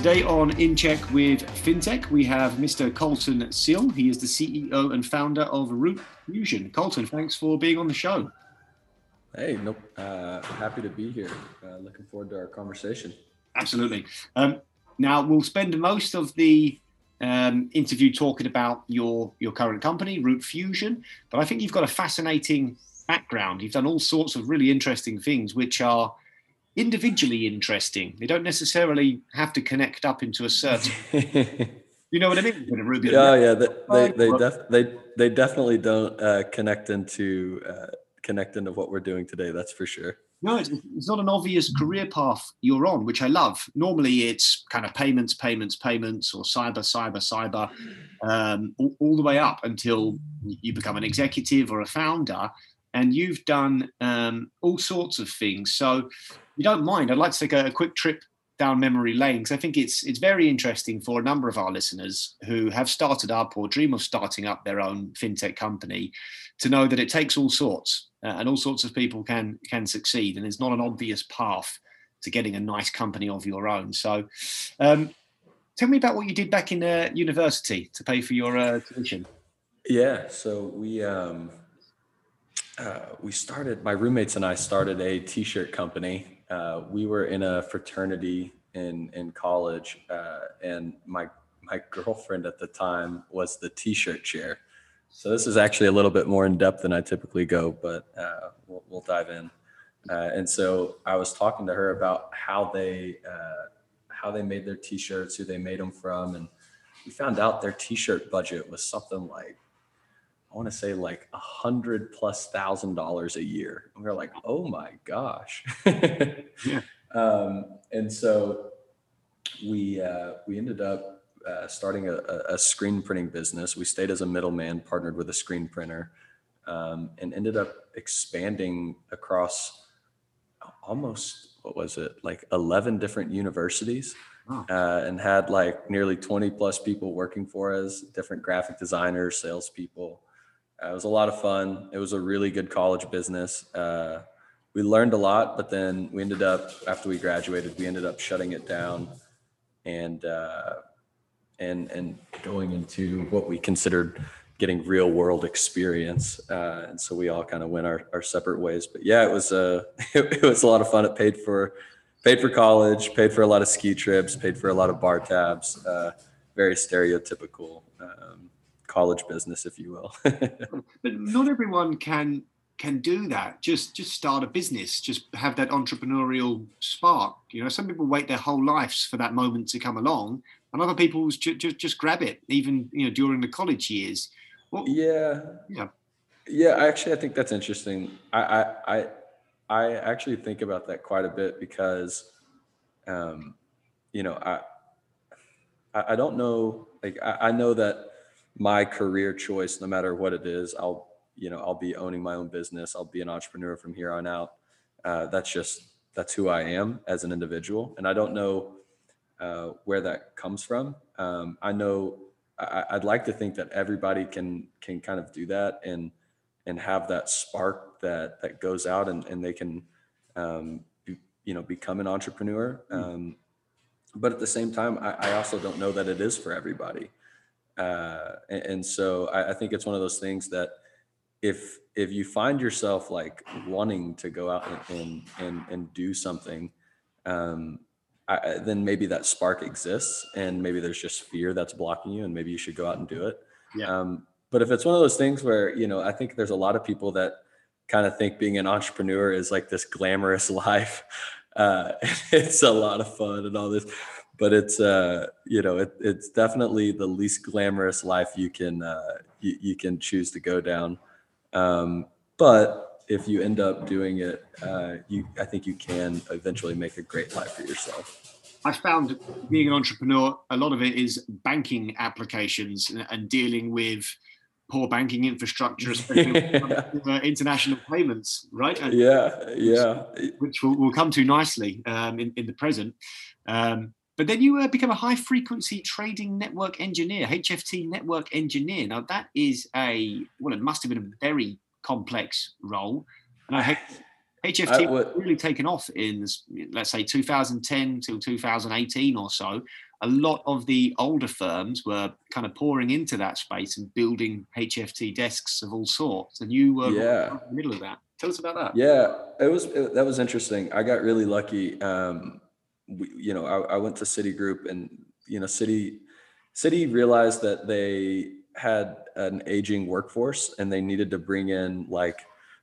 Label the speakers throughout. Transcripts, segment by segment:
Speaker 1: Today on In Check with FinTech, we have Mr. Colton Sill. He is the CEO and founder of Route Fusion. Colton, thanks for being on the show.
Speaker 2: Hey, nope. Uh, happy to be here. Uh, looking forward to our conversation.
Speaker 1: Absolutely. Um, now we'll spend most of the um, interview talking about your your current company, Route Fusion, but I think you've got a fascinating background. You've done all sorts of really interesting things, which are individually interesting. They don't necessarily have to connect up into a certain. you know what I mean?
Speaker 2: Ruby yeah, yeah. They they they, def- they, they definitely don't uh, connect into uh, connect into what we're doing today. That's for sure.
Speaker 1: No, it's, it's not an obvious career path you're on, which I love. Normally, it's kind of payments, payments, payments, or cyber, cyber, cyber, um, all, all the way up until you become an executive or a founder and you've done um, all sorts of things. So, you don't mind, I'd like to take a, a quick trip down memory lane because I think it's it's very interesting for a number of our listeners who have started up or dream of starting up their own fintech company to know that it takes all sorts uh, and all sorts of people can can succeed and it's not an obvious path to getting a nice company of your own. So, um, tell me about what you did back in uh, university to pay for your uh, tuition.
Speaker 2: Yeah, so we um, uh, we started, my roommates and I started a t shirt company. Uh, we were in a fraternity in, in college, uh, and my, my girlfriend at the time was the t shirt chair. So this is actually a little bit more in depth than I typically go, but uh, we'll, we'll dive in. Uh, and so I was talking to her about how they how they made their t-shirts, who they made them from, and we found out their t-shirt budget was something like I want to say like a hundred plus thousand dollars a year. And we are like, oh my gosh. yeah. Um, and so we uh, we ended up uh, starting a, a, screen printing business. We stayed as a middleman, partnered with a screen printer, um, and ended up expanding across almost what was it like 11 different universities uh, and had like nearly 20 plus people working for us different graphic designers salespeople uh, it was a lot of fun. It was a really good college business. Uh, we learned a lot, but then we ended up after we graduated, we ended up shutting it down, and uh, and and going into what we considered getting real world experience. Uh, and so we all kind of went our, our separate ways. But yeah, it was a it, it was a lot of fun. It paid for paid for college, paid for a lot of ski trips, paid for a lot of bar tabs. Uh, very stereotypical. Um, college business, if you will.
Speaker 1: but not everyone can can do that. Just just start a business. Just have that entrepreneurial spark. You know, some people wait their whole lives for that moment to come along, and other people just just, just grab it, even you know during the college years.
Speaker 2: Well, yeah, yeah, yeah. Actually, I think that's interesting. I I I, I actually think about that quite a bit because, um, you know, I I don't know. Like I, I know that my career choice, no matter what it is, I'll, you know, I'll be owning my own business. I'll be an entrepreneur from here on out. Uh, that's just, that's who I am as an individual. And I don't know uh, where that comes from. Um, I know I, would like to think that everybody can, can kind of do that and, and have that spark that, that goes out and, and they can, um, be, you know, become an entrepreneur. Hmm. Um, but at the same time, I, I also don't know that it is for everybody. Uh, and, and, so I, I, think it's one of those things that if if you find yourself like wanting to go out and and and, and do something, um, I, then maybe that spark exists, and maybe there's just fear that's blocking you, and maybe you should go out and do it. Yeah. Um, but if it's one of those things where you know, I think there's a lot of people that kind of think being an entrepreneur is like this glamorous life. Uh, it's a lot of fun and all this but it's uh you know it, it's definitely the least glamorous life you can uh you, you can choose to go down um but if you end up doing it uh you i think you can eventually make a great life for yourself
Speaker 1: I found being an entrepreneur, a lot of it is banking applications and, and dealing with poor banking infrastructure, especially uh, international payments, right?
Speaker 2: And yeah, yeah.
Speaker 1: Which we'll, we'll come to nicely um, in, in the present. Um, but then you uh, become a high frequency trading network engineer, HFT network engineer. Now, that is a, well, it must have been a very complex role. And I HFT would, really taken off in, let's say, 2010 till 2018 or so. a lot of the older firms were kind of pouring into that space and building HFT desks of all sorts, and you were
Speaker 2: yeah.
Speaker 1: in the middle of that. Tell us about that.
Speaker 2: Yeah, it was it, that was interesting. I got really lucky. Um, we, you know, I, I went to Citigroup, and you know, City, Citi realized that they had an aging workforce, and they needed to bring in like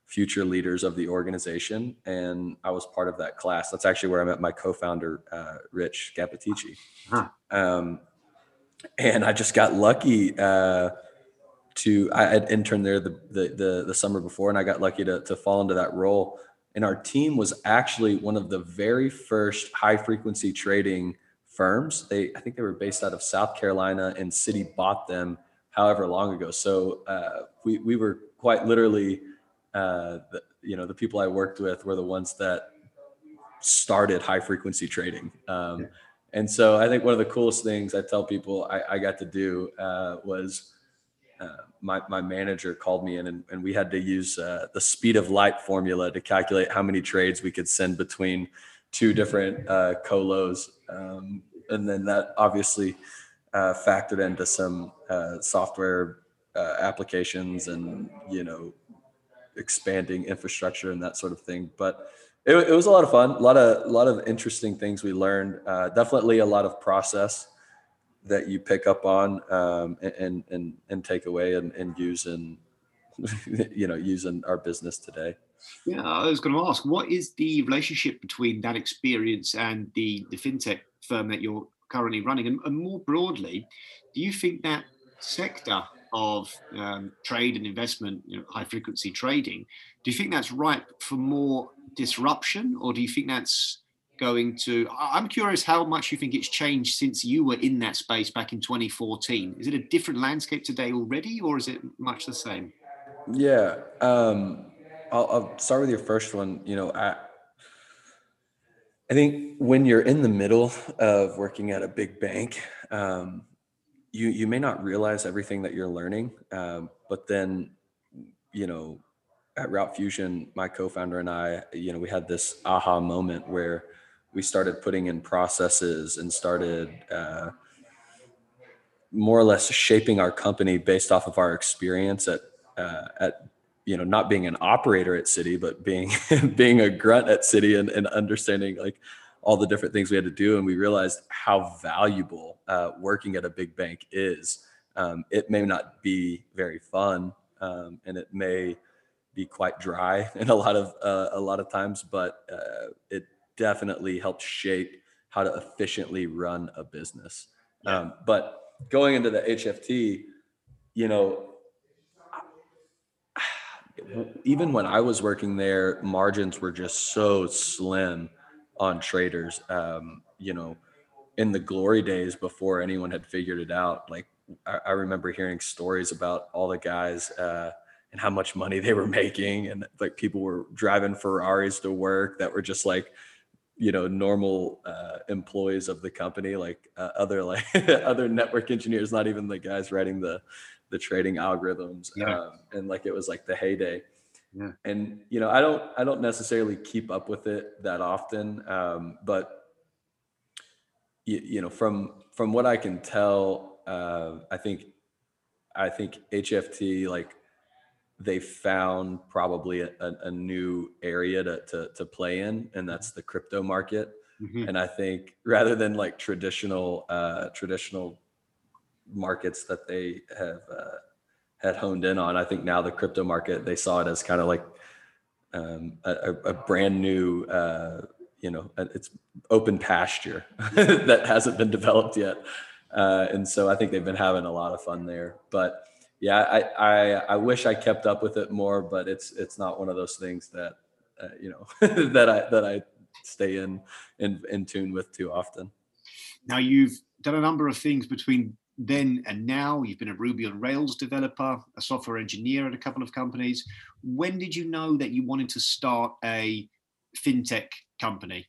Speaker 2: future leaders of the organization. And I was part of that class. That's actually where I met my co-founder, uh, Rich Gapatici. Huh. Um, and I just got lucky uh, to, I had interned there the, the, the, the, summer before, and I got lucky to, to fall into that role. And our team was actually one of the very first high frequency trading firms. They, I think they were based out of South Carolina and Citi bought them however long ago. So uh, we, we were quite literally uh, the, you know, the people I worked with were the ones that started high frequency trading. Um. And so I think one of the coolest things I tell people I, I got to do uh, was uh, my, my manager called me in and, and we had to use uh, the speed of light formula to calculate how many trades we could send between two different uh, colos. Um, and then that obviously uh, factored into some uh, software applications and, you know, expanding infrastructure and that sort of thing. But it, it was a lot of fun, a lot of a lot of interesting things we learned. Definitely a lot of process that you pick up on um, and and and take away and, and use in you know use in our business today.
Speaker 1: Yeah, I was going to ask, what is the relationship between that experience and the the fintech firm that you're currently running, and, and more broadly, do you think that sector of um, trade and investment, you know, high frequency trading, do you think that's ripe for more disruption, or do you think that's going to? I'm curious how much you think it's changed since you were in that space back in 2014. Is it a different landscape today already, or is it much the same?
Speaker 2: Yeah, um, I'll, I'll start with your first one. You know, I, I think when you're in the middle of working at a big bank, um, you you may not realize everything that you're learning, um, but then you know at Route Fusion, my co-founder and I, you know, we had this aha moment where we started putting in processes and started uh, more or less shaping our company based off of our experience at uh, at you know not being an operator at Citi but being being a grunt at Citi and, and understanding like all the different things we had to do, and we realized how valuable uh, working at a big bank is. Um, it may not be very fun, um, and it may be quite dry in a lot of uh, a lot of times, but uh, it definitely helped shape how to efficiently run a business. Yeah. Um, but going into the HFT, you know, even when I was working there, margins were just so slim on traders. Um, you know, in the glory days before anyone had figured it out, like I, I remember hearing stories about all the guys uh, and how much money they were making, and like people were driving Ferraris to work that were just like you know normal uh, employees of the company like uh, other like other network engineers not even the guys writing the the trading algorithms yeah. um, and like it was like the heyday yeah. And you know, I don't I don't necessarily keep up with it that often, um, but you, you, know, from from what I can tell, uh, I think I think HFT like they found probably a, a, new area to, to, to play in, and that's the crypto market. Mm-hmm. And I think rather than like traditional uh, traditional markets that they have uh, had honed in on. I think now the crypto market they saw it as kind of like um, a, a, brand new, uh, you know, it's open pasture that hasn't been developed yet, uh, and so I think they've been having a lot of fun there. But yeah, I, I I wish I kept up with it more, but it's it's not one of those things that uh, you know that I that I stay in in in tune with too often.
Speaker 1: Now you've done a number of things between then and now. You've been a ruby on rails developer a software engineer at a couple of companies. When did you know that you wanted to start a fintech company?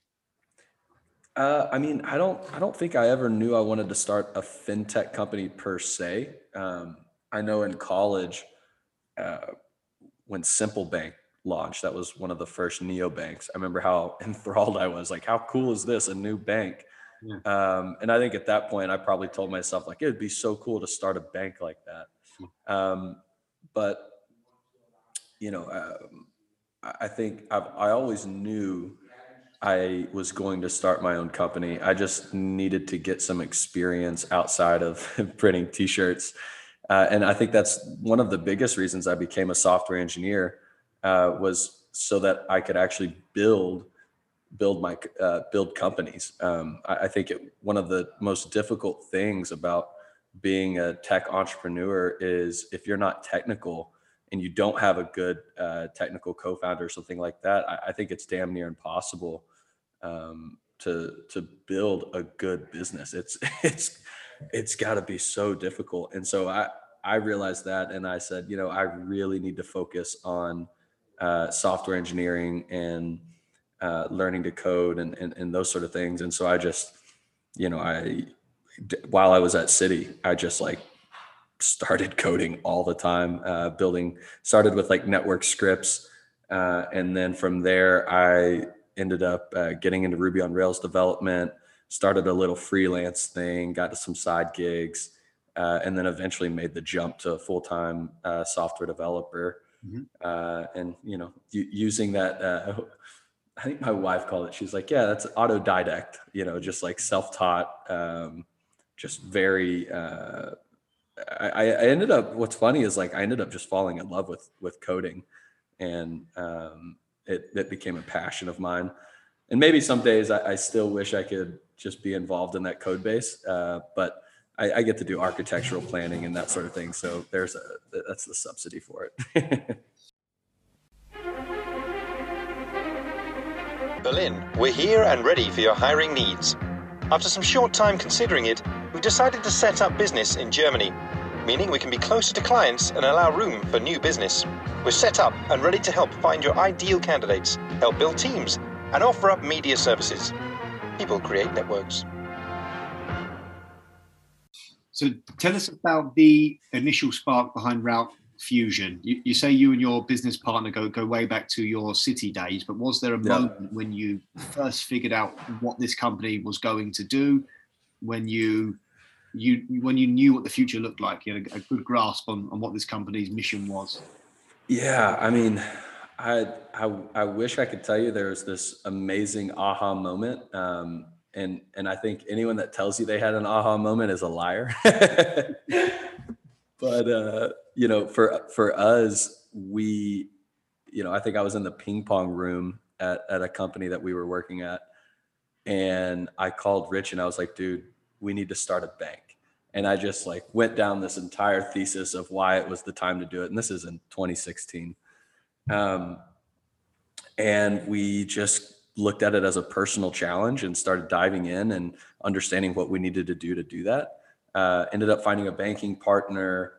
Speaker 2: Uh, i mean i don't i don't think i ever knew i wanted to start a fintech company per se. Um, i know in college uh, when simple bank launched that was one of the first neobanks i remember how enthralled i was like how cool is this a new bank Yeah. Um, and I think at that point, I probably told myself like, it would be so cool to start a bank like that. Hmm. Um, but you know, um, I think I've, I always knew I was going to start my own company. I just needed to get some experience outside of printing t-shirts. Uh, and I think that's one of the biggest reasons I became a software engineer uh, was so that I could actually build build my uh, build companies. Um, I, I, think it, one of the most difficult things about being a tech entrepreneur is if you're not technical and you don't have a good uh, technical co-founder or something like that, I, I think it's damn near impossible um, to to build a good business. It's it's it's got to be so difficult. And so I I realized that, and I said, you know, I really need to focus on uh, software engineering and uh, learning to code and, and and those sort of things. And so I just, you know, I while I was at Citi, I just like started coding all the time, uh, building, started with like network scripts. Uh, and then from there, I ended up uh, getting into Ruby on Rails development, started a little freelance thing, got to some side gigs, uh, and then eventually made the jump to a full time uh, software developer. Mm-hmm. Uh, and, you know, using that, I think my wife called it, she's like, yeah, that's autodidact, you know, just like self taught, um, just very, I, I ended up what's funny is like I ended up just falling in love with with coding and um, it, it became a passion of mine and maybe some days I, I still wish I could just be involved in that code base uh, but I, I, get to do architectural planning and that sort of thing so there's a that's the subsidy for it
Speaker 3: Berlin, we're here and ready for your hiring needs. After some short time considering it, we've decided to set up business in Germany meaning we can be closer to clients and allow room for new business. We're set up and ready to help find your ideal candidates, help build teams, and offer up media services. People create networks.
Speaker 1: So tell us about the initial spark behind Route Fusion. You, you, say you and your business partner go go way back to your Citi days, but was there a yeah. moment when you first figured out what this company was going to do? When you you when you knew what the future looked like you had a, a good grasp on, on what this company's mission was
Speaker 2: yeah i mean I, I i wish i could tell you there was this amazing aha moment um, and and i think anyone that tells you they had an aha moment is a liar but uh, you know for for us we you know i think i was in the ping pong room at, at a company that we were working at and i called rich and i was like dude we need to start a bank. And I just like went down this entire thesis of why it was the time to do it. And this is in 2016. Um, and we just looked at it as a personal challenge and started diving in and understanding what we needed to do to do that. Uh, ended up finding a banking partner,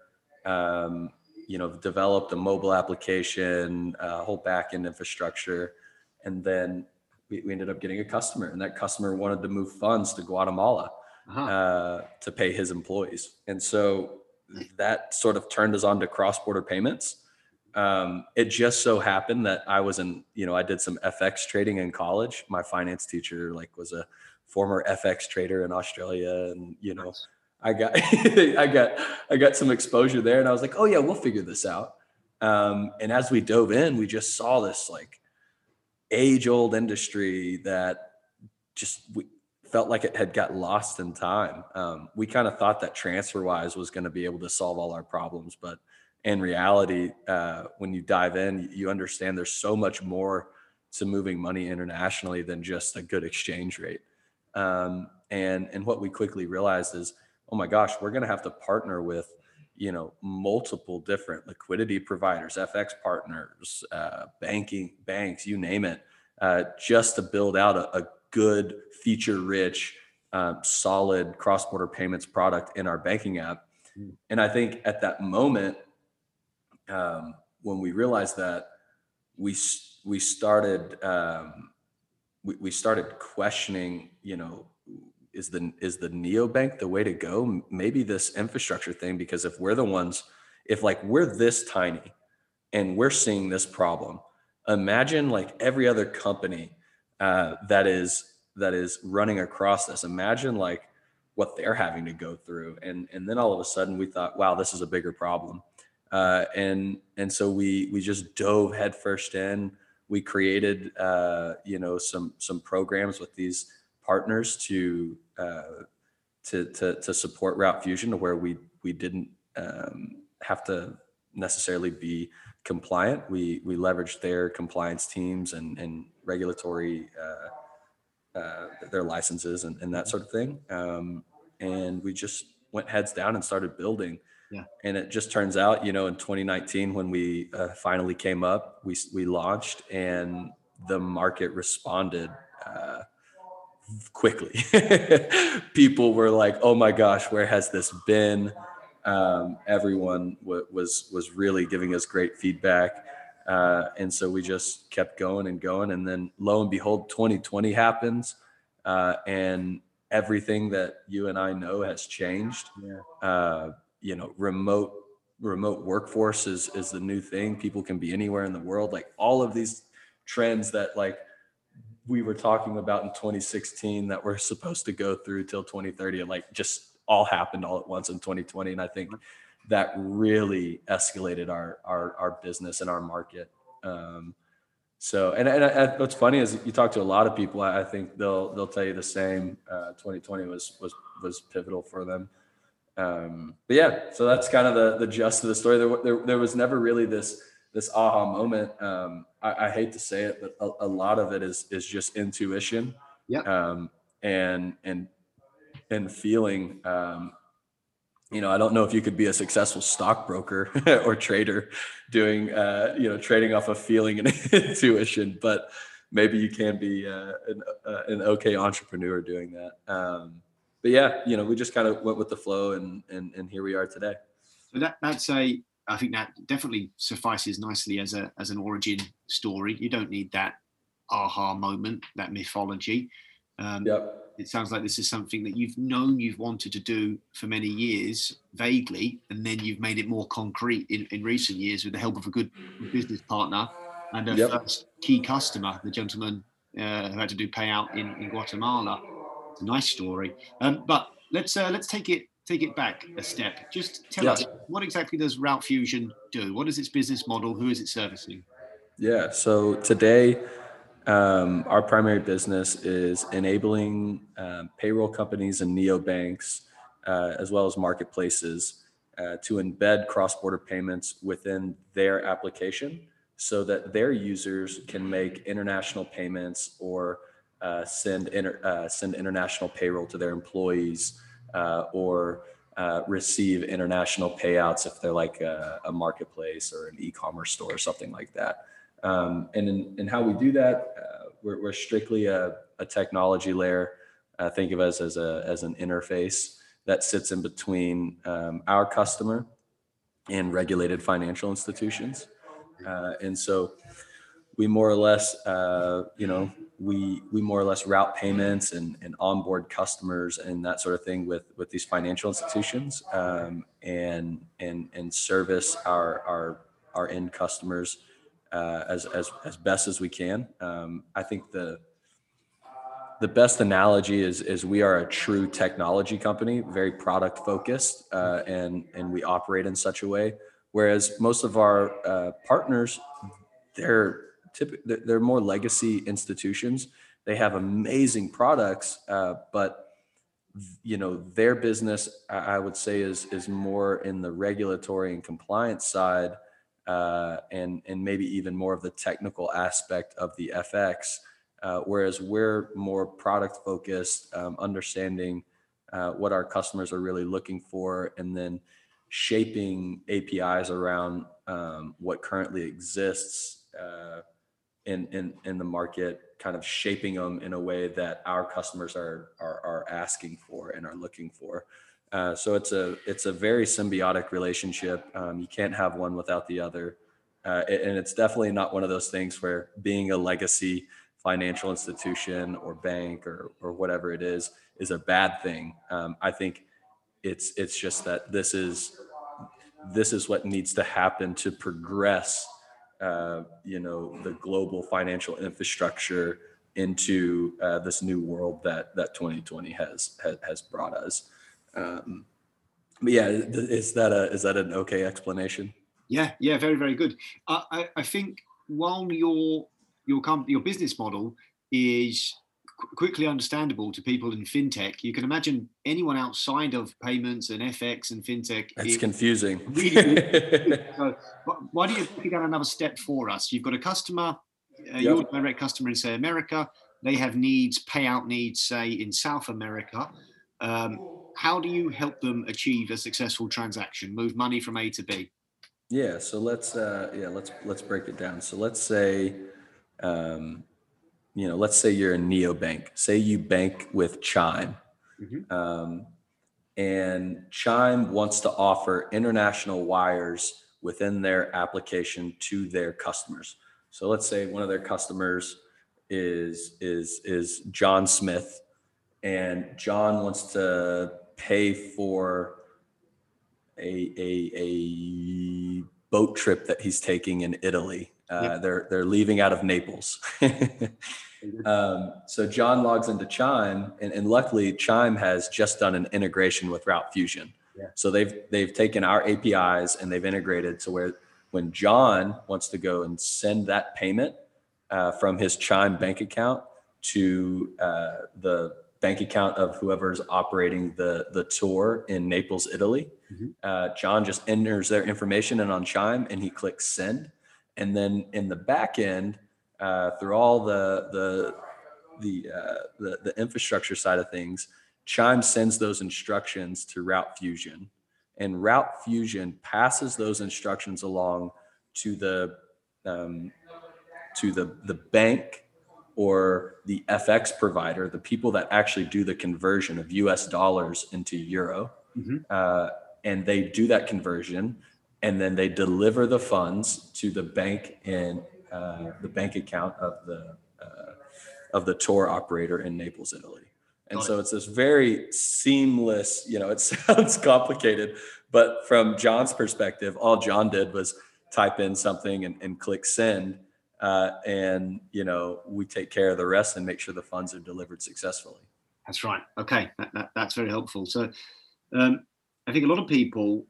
Speaker 2: um, you know, developed a mobile application, a whole backend infrastructure, and then we, we ended up getting a customer, and that customer wanted to move funds to Guatemala uh-huh. uh, to pay his employees. And so that sort of turned us on to cross border payments. Um, it just so happened that I was in, you know, I did some FX trading in college. My finance teacher like was a former FX trader in Australia, and you know, I got, I got, I got some exposure there, and I was like, oh yeah, we'll figure this out. Um, and as we dove in, we just saw this like age old industry that just we, felt like it had got lost in time. Um, we kind of thought that TransferWise was going to be able to solve all our problems, but in reality, uh, when you dive in, you understand there's so much more to moving money internationally than just a good exchange rate. Um, and and what we quickly realized is, oh my gosh, we're going to have to partner with you know multiple different liquidity providers, FX partners, uh, banking banks, you name it, uh, just to build out a, a good, feature rich, uh, solid cross border payments product in our banking app. Mm. And I think at that moment, um, when we realized that, we we started um, we, we started questioning, you know, is the is the neobank the way to go? Maybe this infrastructure thing, because if we're the ones, if like we're this tiny and we're seeing this problem, imagine like every other company uh, that is that is running across this. Imagine like what they're having to go through. And and then all of a sudden we thought, wow, this is a bigger problem. Uh, and and so we we just dove headfirst in. We created uh, you know some some programs with these partners to uh, to, to to support Route Fusion to where we we didn't um, have to necessarily be compliant. We we leveraged their compliance teams and and regulatory uh, uh, their licenses and, and that sort of thing. Um, and we just went heads down and started building.
Speaker 1: Yeah.
Speaker 2: And it just turns out, you know, in 2019 when we uh, finally came up, we we launched and the market responded uh, quickly. People were like, "Oh my gosh, where has this been?" Um, everyone w- was was really giving us great feedback, uh, and so we just kept going and going. And then, lo and behold, 2020 happens, uh, and everything that you and I know has changed.
Speaker 1: Yeah.
Speaker 2: Uh, you know, remote remote workforce is is the new thing. People can be anywhere in the world. Like all of these trends that like we were talking about in 2016 that we're supposed to go through till 2030 and like just all happened all at once in 2020 and i think that really escalated our our, our business and our market um, so and, and, and what's funny is you talk to a lot of people i think they'll they'll tell you the same uh, 2020 was was was pivotal for them um, but yeah so that's kind of the the gist of the story there, there, there was never really this this aha moment. Um, I, I, hate to say it, but a, a, lot of it is is just intuition.
Speaker 1: Yeah.
Speaker 2: Um, and and and feeling. Um, you know, I don't know if you could be a successful stockbroker or trader doing, uh, you know, trading off of feeling and intuition, but maybe you can be uh, an, uh, an okay entrepreneur doing that. Um, but yeah, you know, we just kind of went with the flow and, and, and here we are today.
Speaker 1: So that, that's a, I think that definitely suffices nicely as a as an origin story. You don't need that aha moment, that mythology. Um,
Speaker 2: yep.
Speaker 1: It sounds like this is something that you've known you've wanted to do for many years, vaguely, and then you've made it more concrete in, in recent years with the help of a good business partner and a yep. first key customer, the gentleman uh, who had to do payout in, in Guatemala. It's a nice story. Um, but let's uh, let's take it take it back a step. Just tell us what exactly does Route Fusion do? What is its business model? Who is it servicing?
Speaker 2: Yeah. So today, um, our primary business is enabling um, payroll companies and neobanks, uh, as well as marketplaces, uh, to embed cross-border payments within their application, so that their users can make international payments or uh, send inter- uh, send international payroll to their employees uh, or uh, receive international payouts if they're like a, a, marketplace or an e-commerce store or something like that. Um, and in, in, how we do that, uh, we're, we're, strictly a, a, technology layer. Think of us as a as an interface that sits in between um, our customer and regulated financial institutions. Uh, and so we more or less, uh, you know, we we more or less route payments and, and onboard customers and that sort of thing with with these financial institutions um, and and and service our our our end customers uh, as as as best as we can. Um, I think the the best analogy is is we are a true technology company, very product focused, uh, and and we operate in such a way. Whereas most of our uh, partners, they're typically they're more legacy institutions. They have amazing products, uh, but you know their business I would say is is more in the regulatory and compliance side, uh, and and maybe even more of the technical aspect of the FX. Uh, whereas we're more product focused, um, understanding uh, what our customers are really looking for, and then shaping APIs around um, what currently exists uh, in, in, in the market, kind of shaping them in a way that our customers are, are, are asking for and are looking for. Uh, so it's a it's a very symbiotic relationship. Um, you can't have one without the other, uh, and it's definitely not one of those things where being a legacy financial institution or bank or or whatever it is is a bad thing. Um, I think it's it's just that this is this is what needs to happen to progress uh, you know the global financial infrastructure into uh, this new world that that 2020 has has, has brought us. Um, but yeah, is that a is that an okay explanation?
Speaker 1: Yeah, yeah, very very good. I I, think while your your company your business model is quickly understandable to people in fintech. You can imagine anyone outside of payments and FX and fintech.
Speaker 2: It's confusing. Really,
Speaker 1: so, why do you take down another step for us? You've got a customer, uh, yep. your direct customer in say America. They have needs, payout needs, say in South America. Um, how do you help them achieve a successful transaction, move money from A to B?
Speaker 2: Yeah, so let's uh, yeah let's let's break it down. So let's say um, you know, let's say you're a neobank. Say you bank with Chime, mm-hmm. um, and Chime wants to offer international wires within their application to their customers. So let's say one of their customers is is is John Smith, and John wants to pay for a a, a boat trip that he's taking in Italy. Uh, yeah. They're they're leaving out of Naples. Um, so John logs into Chime, and, and, luckily Chime has just done an integration with Route Fusion. Yeah. So they've they've taken our APIs and they've integrated to where when John wants to go and send that payment uh, from his Chime bank account to uh, the bank account of whoever's operating the the tour in Naples, Italy, mm-hmm. uh, John just enters their information in on Chime and he clicks send, and then in the back end uh, through all the the the, uh, the the infrastructure side of things, Chime sends those instructions to Route Fusion, and Route Fusion passes those instructions along to the um, to the the bank or the FX provider, the people that actually do the conversion of US dollars into euro. Mm-hmm. Uh, and they do that conversion and then they deliver the funds to the bank in uh, the bank account of the uh, of the tour operator in Naples, Italy. And so it's this very seamless, you know, it sounds complicated, but from John's perspective, all John did was type in something and, and click send. Uh, and, you know, we take care of the rest and make sure the funds are delivered successfully.
Speaker 1: That's right. Okay. That, that, that's very helpful. So um, I think a lot of people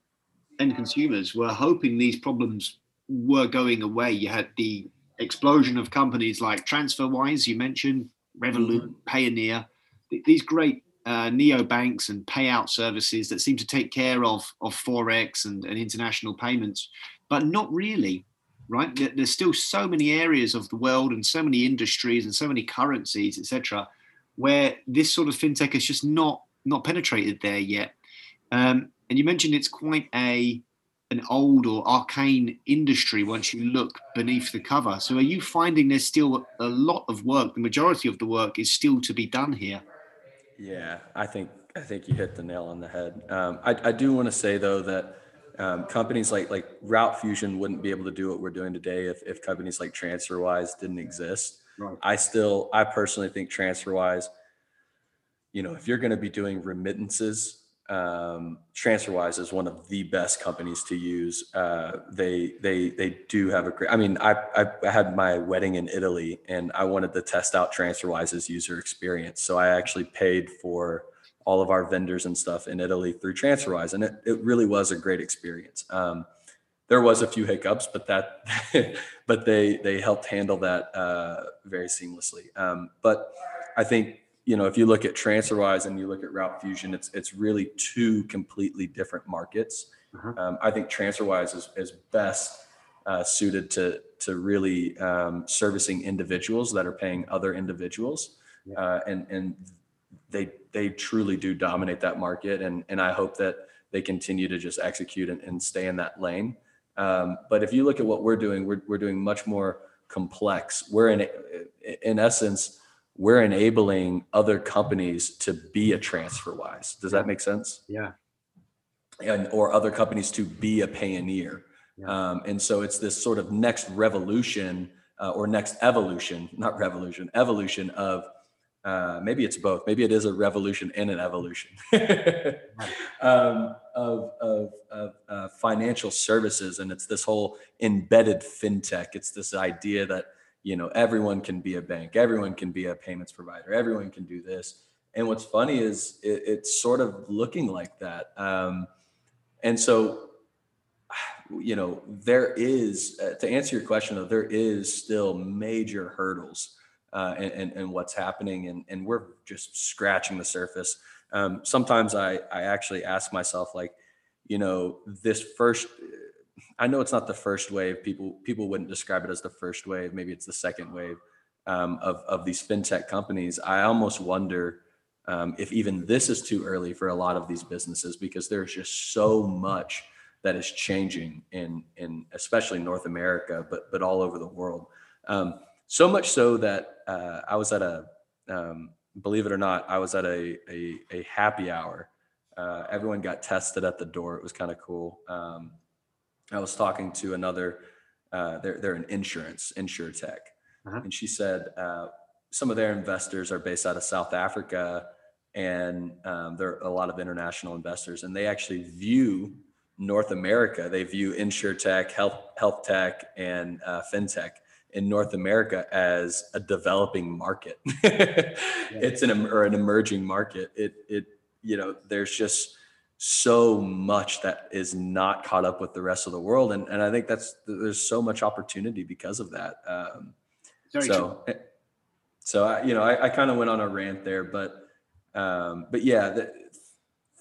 Speaker 1: and consumers were hoping these problems were going away. You had the explosion of companies like TransferWise, you mentioned, Revolut, mm-hmm. Payoneer, these great uh, neo banks and payout services that seem to take care of, of Forex and, and international payments, but not really, right? There's still so many areas of the world and so many industries and so many currencies, etc., where this sort of fintech is just not not penetrated there yet. Um, and you mentioned it's quite a an old or arcane industry once you look beneath the cover. So are you finding there's still a lot of work? The majority of the work is still to be done here.
Speaker 2: Yeah, I think I think you hit the nail on the head. Um, I, I, do want to say though that um, companies like like Route Fusion wouldn't be able to do what we're doing today if, if companies like TransferWise didn't exist. Right. I still I personally think TransferWise, you know, if you're going to be doing remittances um, TransferWise is one of the best companies to use. Uh, they they they do have a great. I mean, I, I had my wedding in Italy, and I wanted to test out TransferWise's user experience. So I actually paid for all of our vendors and stuff in Italy through TransferWise, and it it really was a great experience. Um, there was a few hiccups, but that but they they helped handle that uh, very seamlessly. Um, but I think you know, if you look at TransferWise and you look at Route Fusion, it's it's really two completely different markets. Uh-huh. Um, I think TransferWise is, is best uh, suited to to really um, servicing individuals that are paying other individuals, yeah. uh, and and they they truly do dominate that market, and and I hope that they continue to just execute and, and stay in that lane. Um, but if you look at what we're doing, we're we're doing much more complex. We're in in essence we're enabling other companies to be a TransferWise. Does that make sense?
Speaker 1: Yeah.
Speaker 2: And or other companies to be a Payoneer. Yeah. Um, and so it's this sort of next revolution uh, or next evolution, not revolution, evolution of uh, maybe it's both. Maybe it is a revolution and an evolution um, of, of, of uh, financial services. And it's this whole embedded fintech. It's this idea that you know everyone can be a bank everyone can be a payments provider everyone can do this. And what's funny is it, it's sort of looking like that. Um, and so you know there is uh, to answer your question though there is still major hurdles uh, and, and, what's happening and, and we're just scratching the surface. Um, sometimes I, I actually ask myself like you know this first I know it's not the first wave. People people wouldn't describe it as the first wave. Maybe it's the second wave um, of of these fintech companies. I almost wonder um, if even this is too early for a lot of these businesses because there's just so much that is changing in in especially North America, but but all over the world. Um, so much so that uh, I was at a um, believe it or not, I was at a a, a happy hour. Uh, everyone got tested at the door. It was kind of cool. Um, I was talking to another, uh, they're, they're an insurance, insure tech. Uh-huh. And she said uh, some of their investors are based out of South Africa and um, there are a lot of international investors and they actually view North America, they view insure tech, health, health tech, and uh, fintech in North America as a developing market. yeah. It's an or an emerging market. It it you know there's just so much that is not caught up with the rest of the world and, and i think that's there's so much opportunity because of that um, so true. Eh, so I, you know i, I kind of went on a rant there but um, but yeah the,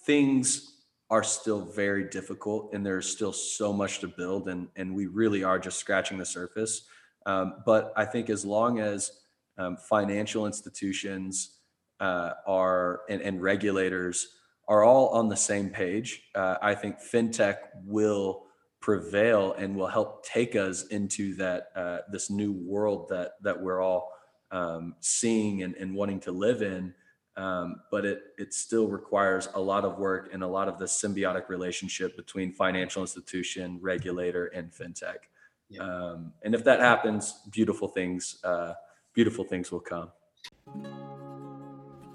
Speaker 2: things are still very difficult and there's still so much to build and and we really are just scratching the surface um, but i think as long as um, financial institutions uh, are and, and regulators are all on the same page, uh, I think fintech will prevail and will help take us into that uh, this new world that that we're all um, seeing and, and, wanting to live in. Um, but it it still requires a lot of work and a lot of the symbiotic relationship between financial institution, regulator, and fintech. Yeah. Um, and if that happens, beautiful things uh, beautiful things will come.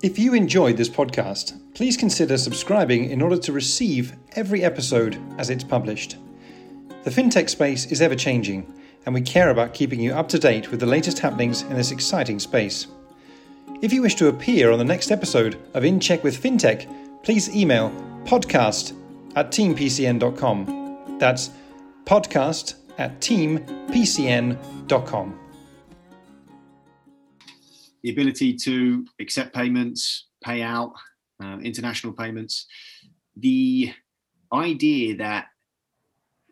Speaker 4: If you enjoyed this podcast, please consider subscribing in order to receive every episode as it's published. The fintech space is ever changing, and we care about keeping you up to date with the latest happenings in this exciting space. If you wish to appear on the next episode of In Check with Fintech, please email podcast at teampcn.com. That's podcast at teampcn.com
Speaker 1: the ability to accept payments, pay out, uh, international payments. The idea that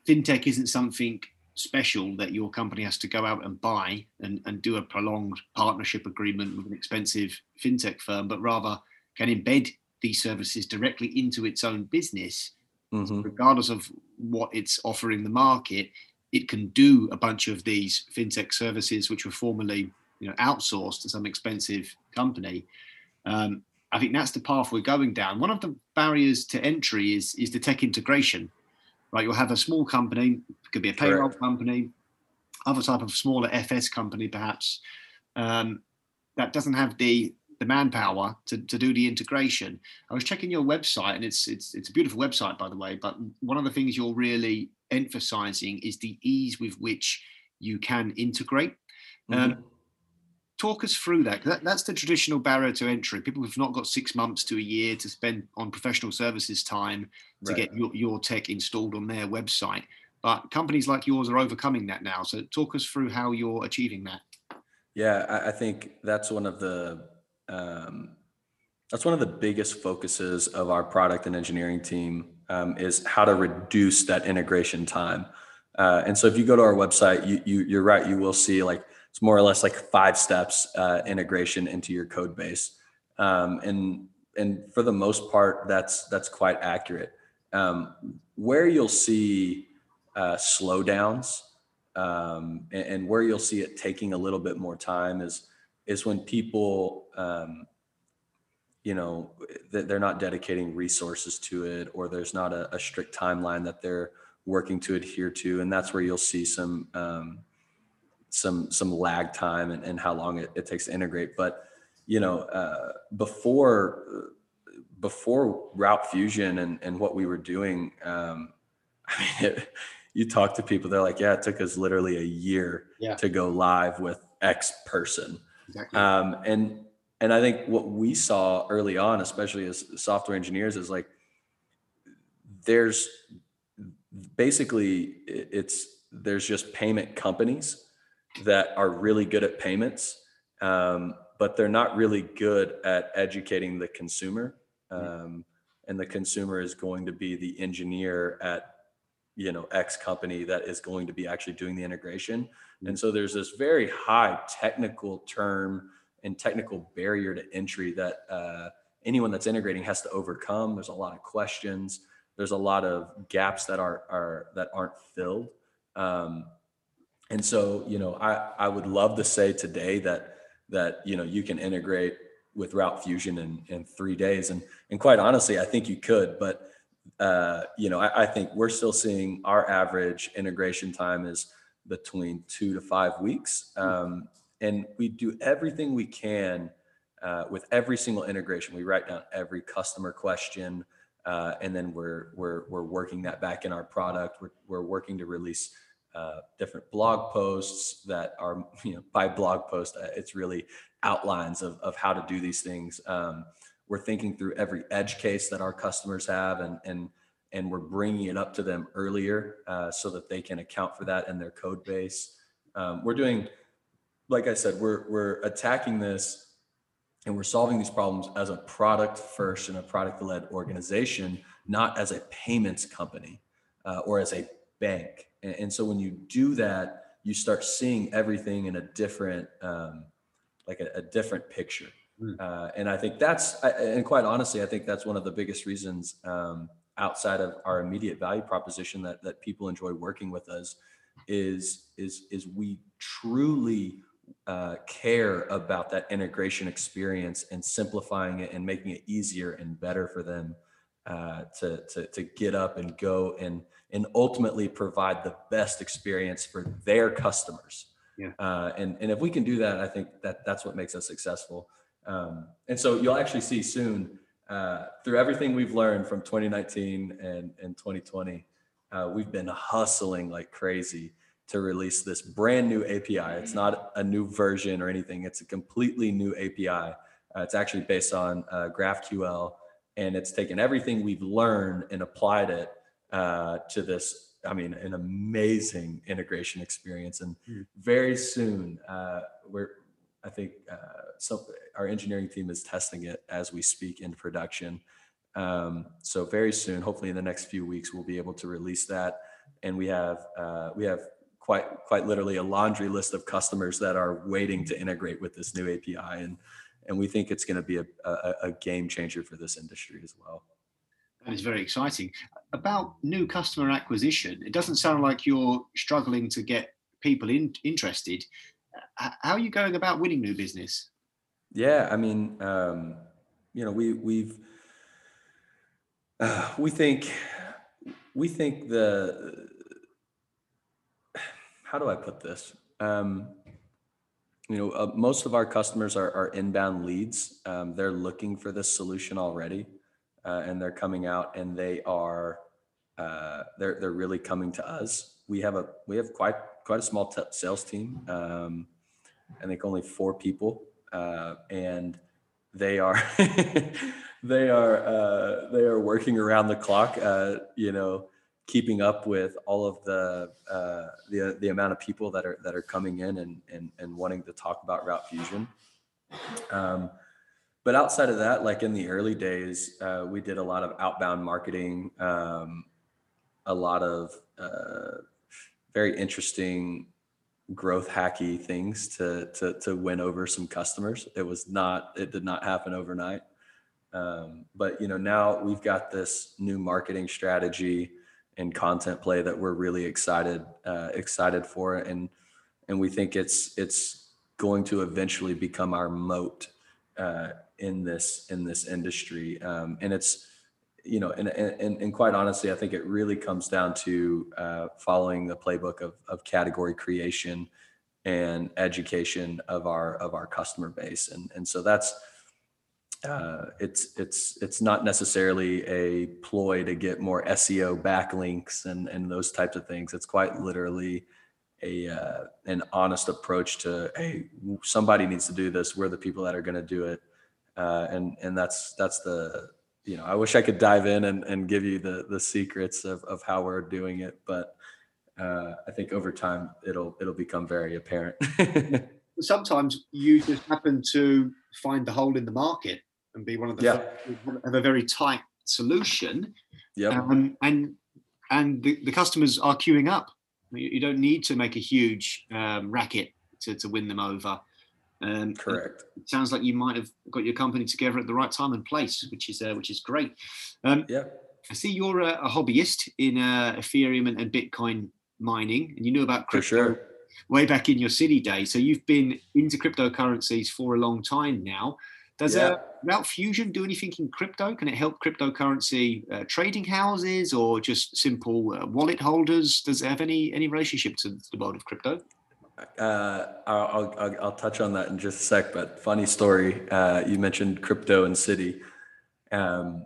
Speaker 1: fintech isn't something special that your company has to go out and buy and, and do a prolonged partnership agreement with an expensive fintech firm, but rather can embed these services directly into its own business, mm-hmm. regardless of what it's offering the market. It can do a bunch of these fintech services, which were formerly you know outsourced to some expensive company. Um, I think that's the path we're going down. One of the barriers to entry is is the tech integration. Right, you'll have a small company, could be a payroll Correct. company, other type of smaller FS company perhaps, um, that doesn't have the the manpower to, to do the integration. I was checking your website, and it's it's it's a beautiful website by the way. But one of the things you're really emphasizing is the ease with which you can integrate. Um, mm-hmm. Um, talk us through that. that. That's the traditional barrier to entry. People who've not got six months to a year to spend on professional services time to right. get your, your tech installed on their website. But companies like yours are overcoming that now. So talk us through how you're achieving that.
Speaker 2: Yeah, I, I think that's one of the um, that's one of the biggest focuses of our product and engineering team um, is how to reduce that integration time. Uh, and so if you go to our website, you, you you're right, you will see like it's more or less like five steps uh, integration into your code base. Um, and and for the most part, that's that's quite accurate. Um, where you'll see uh, slowdowns um, and, and, where you'll see it taking a little bit more time is is when people um, you know they're not dedicating resources to it or there's not a, a, strict timeline that they're working to adhere to and that's where you'll see some um, some some lag time and, and how long it, it takes to integrate. But you know, uh, before before Route Fusion and and what we were doing, um, I mean, it, you talk to people, they're like, yeah, it took us literally a year yeah. to go live with X person.
Speaker 1: Exactly.
Speaker 2: Um, and and I think what we saw early on, especially as software engineers, is like there's basically it's there's just payment companies that are really good at payments, um, but they're not really good at educating the consumer. Um, and the consumer is going to be the engineer at you know X company that is going to be actually doing the integration. And so there's this very high technical term and technical barrier to entry that uh, anyone that's integrating has to overcome. There's a lot of questions. There's a lot of gaps that are are that aren't filled. Um, and so, you know, I I would love to say today that that you know you can integrate with Route Fusion in in three days, and and quite honestly, I think you could, but uh, you know, I, I think we're still seeing our average integration time is between two to five weeks. Um, and we do everything we can uh, with every single integration. We write down every customer question, uh, and then we're we're we're working that back in our product. We're we're working to release uh, different blog posts that are you know by blog post uh, it's really outlines of of how to do these things. Um, we're thinking through every edge case that our customers have, and and and we're bringing it up to them earlier uh, so that they can account for that in their code base. Um, we're doing like I said, we're we're attacking this and we're solving these problems as a product first and a product led organization, not as a payments company uh, or as a bank. And, and, so when you do that, you start seeing everything in a different, um, like a, a, different picture. Mm. Uh, and I think that's, and quite honestly, I think that's one of the biggest reasons um, outside of our immediate value proposition that that people enjoy working with us is is is we truly uh, care about that integration experience and simplifying it and making it easier and better for them uh, to, to, to get up and go and and ultimately provide the best experience for their customers.
Speaker 1: Yeah.
Speaker 2: Uh, and and if we can do that, I think that that's what makes us successful. Um, and so you'll actually see soon uh, through everything we've learned from 2019 and and 2020, uh, we've been hustling like crazy to release this brand new API. It's not a new version or anything. It's a completely new API. Uh, it's actually based on uh, GraphQL, and it's taken everything we've learned and applied it uh, to this. I mean, an amazing integration experience. And mm. very soon, uh, we're I think uh, so. Our engineering team is testing it as we speak in production. Um, so very soon, hopefully in the next few weeks, we'll be able to release that. And we have uh, we have quite quite literally a laundry list of customers that are waiting to integrate with this new API, and and we think it's going to be a, a, a game changer for this industry as well.
Speaker 1: That is very exciting. About new customer acquisition, it doesn't sound like you're struggling to get people in, interested. How are you going about winning new business?
Speaker 2: Yeah, I mean, um, you know, we we've uh, we think we think the how do I put this? Um, you know, uh, most of our customers are, are inbound leads. Um, they're looking for this solution already, uh, and they're coming out and they are uh, they're they're really coming to us. We have a we have quite quite a small t- sales team. Um, I think only four people, uh, and they are they are uh, they are working around the clock. Uh, you know, keeping up with all of the uh, the the amount of people that are that are coming in and and and wanting to talk about Route Fusion. Um, but outside of that, like in the early days, uh, we did a lot of outbound marketing, um, a lot of uh, very interesting growth hacky things to to to win over some customers. It was not it did not happen overnight. Um, but you know now we've got this new marketing strategy and content play that we're really excited uh, excited for and and we think it's it's going to eventually become our moat uh, in this in this industry. Um, and it's you know and, and and quite honestly i think it really comes down to uh, following the playbook of, of category creation and education of our of our customer base. And and so that's uh, it's it's it's not necessarily a ploy to get more SEO backlinks and and those types of things. It's quite literally a uh, an honest approach to hey somebody needs to do this. We're the people that are going to do it uh, and and that's that's the you know i wish i could dive in and, and give you the the secrets of, of how we're doing it but uh, i think over time it'll it'll become very apparent
Speaker 1: sometimes you just happen to find the hole in the market and be one of the
Speaker 2: Yeah.
Speaker 1: have a very tight solution
Speaker 2: Yeah,
Speaker 1: um, and and the, the customers are queuing up. You, you don't need to make a huge um, racket to, to win them over. Um,
Speaker 2: correct
Speaker 1: It sounds like you might have got your company together at the right time and place, which is uh, which is great. Um,
Speaker 2: yep
Speaker 1: I see you're a, a hobbyist in uh, Ethereum and, and Bitcoin mining, and you knew about crypto
Speaker 2: sure
Speaker 1: way back in your Citi days. So you've been into cryptocurrencies for a long time now. Does
Speaker 2: Yeah.
Speaker 1: uh, Route Fusion do anything in crypto? Can it help cryptocurrency uh, trading houses or just simple uh, wallet holders? Does it have any any relationship to the world of crypto?
Speaker 2: Uh, I'll, I'll, I'll touch on that in just a sec, but funny story. Uh, you mentioned crypto and Citi. Um,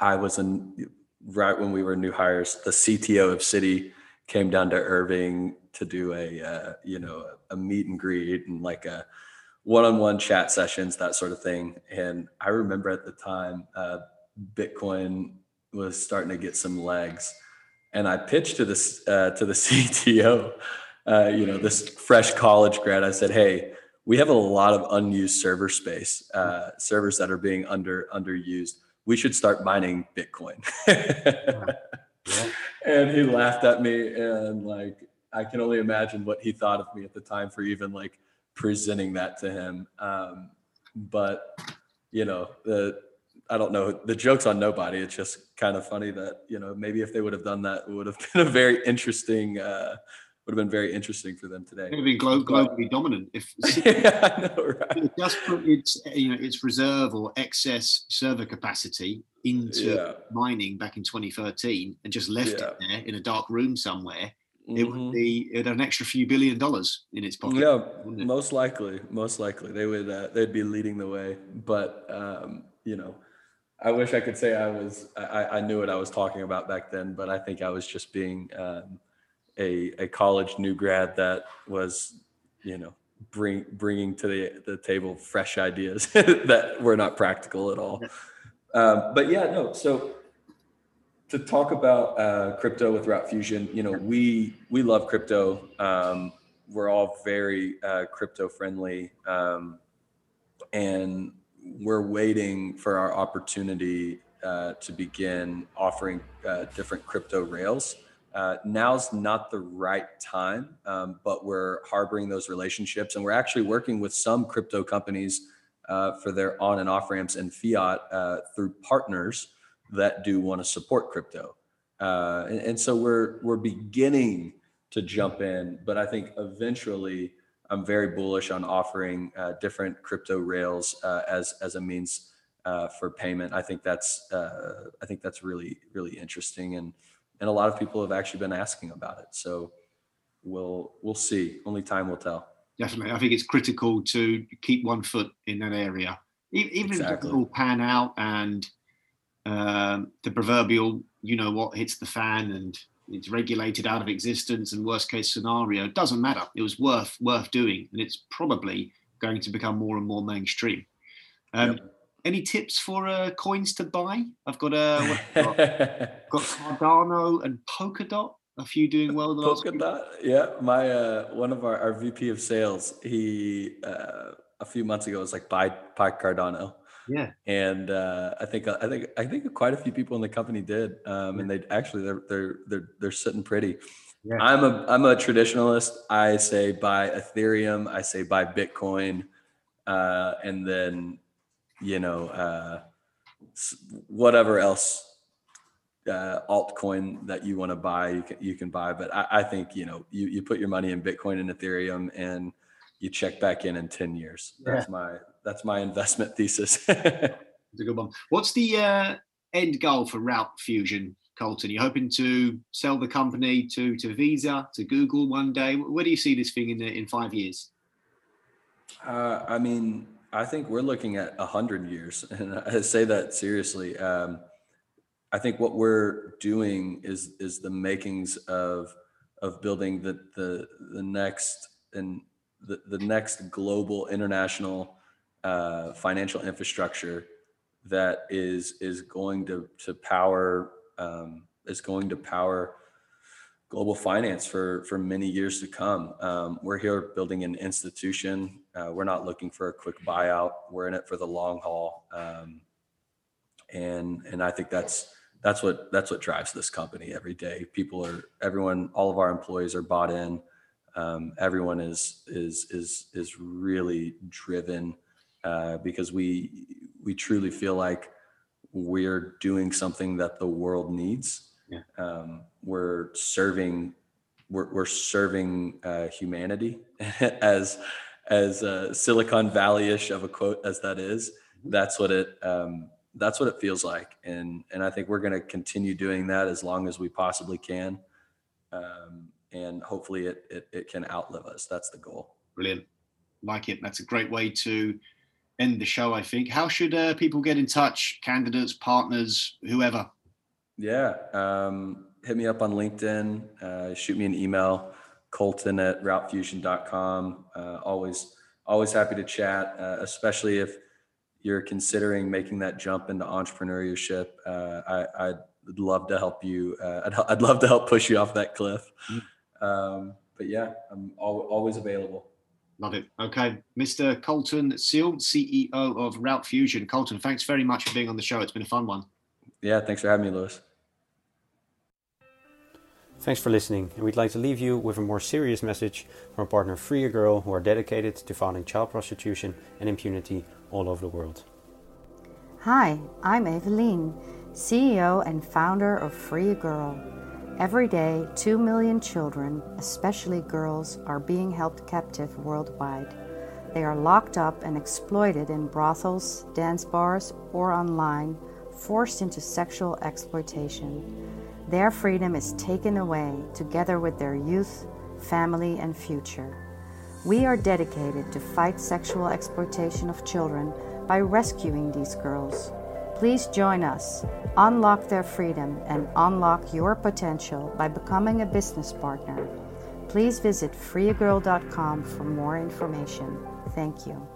Speaker 2: I was in right when we were new hires. The CTO of Citi came down to Irving to do a uh, you know a meet and greet and like a one-on-one chat sessions, that sort of thing. And I remember at the time, uh, Bitcoin was starting to get some legs, and I pitched to this uh, to the CTO uh, you know, this fresh college grad, I said, "Hey, we have a lot of unused server space, uh, servers that are being under underused. We should start mining Bitcoin." And he laughed at me, and like, I can only imagine what he thought of me at the time for even like presenting that to him. Um, but you know, the I don't know. The joke's on nobody. It's just kind of funny that you know maybe if they would have done that, it would have been a very interesting. Uh, would have been very interesting for them today.
Speaker 1: It would have been glo- globally dominant if
Speaker 2: yeah, I know, right?
Speaker 1: it just put its you know its reserve or excess server capacity into
Speaker 2: Yeah.
Speaker 1: mining back in 2013 and just left
Speaker 2: Yeah.
Speaker 1: it there in a dark room somewhere. It would
Speaker 2: Mhm.
Speaker 1: be it had an extra few billion dollars in its pocket.
Speaker 2: Yeah,
Speaker 1: it?
Speaker 2: most likely, most likely they would. Uh, they'd be leading the way, but um, you know, I wish I could say I was. I, I- I knew what I was talking about back then, but I think I was just being um, a a college new grad that was, you know, bring bringing to the the table fresh ideas that were not practical at all. Um, but yeah, no. So to talk about uh, crypto with Route Fusion, you know, we we love crypto. Um, we're all very uh, crypto friendly, um, and we're waiting for our opportunity uh, to begin offering uh, different crypto rails. Uh, now's not the right time, um, but we're harboring those relationships, and we're actually working with some crypto companies uh, for their on and off ramps and fiat uh, through partners that do want to support crypto. Uh, and, and so we're we're beginning to jump in, but I think eventually I'm very bullish on offering uh, different crypto rails uh, as as a means for payment. I think that's I think that's really really interesting, and and a lot of people have actually been asking about it. So we'll we'll see. Only time will tell.
Speaker 1: Definitely, I think it's critical to keep one foot in that area, even if it
Speaker 2: Exactly.
Speaker 1: all pan out and um, the proverbial, you know what, hits the fan and it's regulated out of existence and worst case scenario it doesn't matter. It was worth worth doing, and it's probably going to become more and more mainstream. Um,
Speaker 2: Yep.
Speaker 1: Any tips for uh, coins to buy? I've got a what got? got Cardano and Polkadot. A few doing well the last
Speaker 2: Polka
Speaker 1: few-
Speaker 2: Yeah, my uh, one of our, our VP of sales, he uh, a few months ago was like buy buy Cardano,
Speaker 1: Yeah,
Speaker 2: and uh, I think I think I think quite a few people in the company did, um, and they actually they're they're they're they're sitting pretty.
Speaker 1: Yeah.
Speaker 2: I'm a I'm a traditionalist. I say buy Ethereum. I say buy Bitcoin, uh, and then you know uh, whatever else uh, altcoin that you want to buy, you can you can buy. But I, I think you know you you put your money in Bitcoin and Ethereum, and you check back in in ten years. That's my that's my investment thesis.
Speaker 1: It's a good one. What's the uh, end goal for Route Fusion, Colton? You're hoping to sell the company to to Visa, to Google one day. Where do you see this thing in the, in five years?
Speaker 2: Uh, I mean, I think we're looking at a hundred years, and I say that seriously. Um, I think what we're doing is is the makings of of building the the the next and the, the next global international uh, financial infrastructure that is is going to to power um, is going to power global finance for for many years to come. Um, we're here building an institution. Uh, we're not looking for a quick buyout. We're in it for the long haul, um, and and I think that's that's what that's what drives this company every day. People are everyone, all of our employees are bought in. Um, everyone is is is is really driven uh, because we we truly feel like we're doing something that the world needs.
Speaker 1: Yeah.
Speaker 2: Um, we're serving we're, we're serving uh, humanity as as uh, Silicon Valley-ish of a quote as that is. That's what it um, that's what it feels like, and and I think we're going to continue doing that as long as we possibly can. Um, and hopefully it, it, it can outlive us. That's the goal.
Speaker 1: Brilliant. Like it. That's a great way to end the show, I think. How should uh, people get in touch? Candidates, partners, whoever?
Speaker 2: Yeah. Um, hit me up on LinkedIn. Uh, shoot me an email, colton at routefusion.com. Uh, always, always happy to chat, uh, especially if you're considering making that jump into entrepreneurship. Uh, I, I'd love to help you. Uh, I'd, I'd love to help push you off that cliff. Mm. Um, but yeah, I'm al- always available.
Speaker 1: Love it. Okay. Mr. Colton Seal, CEO of Route Fusion. Colton, thanks very much for being on the show. It's been a fun one.
Speaker 2: Yeah, thanks for having me, Lewis.
Speaker 5: Thanks for listening, and we'd like to leave you with a more serious message from our partner Free a Girl, who are dedicated to fighting child prostitution and impunity all over the world.
Speaker 6: Hi, I'm Evelien, CEO and founder of Free a Girl. Every day, 2 million children, especially girls, are being held captive worldwide. They are locked up and exploited in brothels, dance bars, or online, forced into sexual exploitation. Their freedom is taken away together with their youth, family, and future. We are dedicated to fight sexual exploitation of children by rescuing these girls. Please join us, unlock their freedom, and unlock your potential by becoming a business partner. Please visit freeagirl.com for more information. Thank you.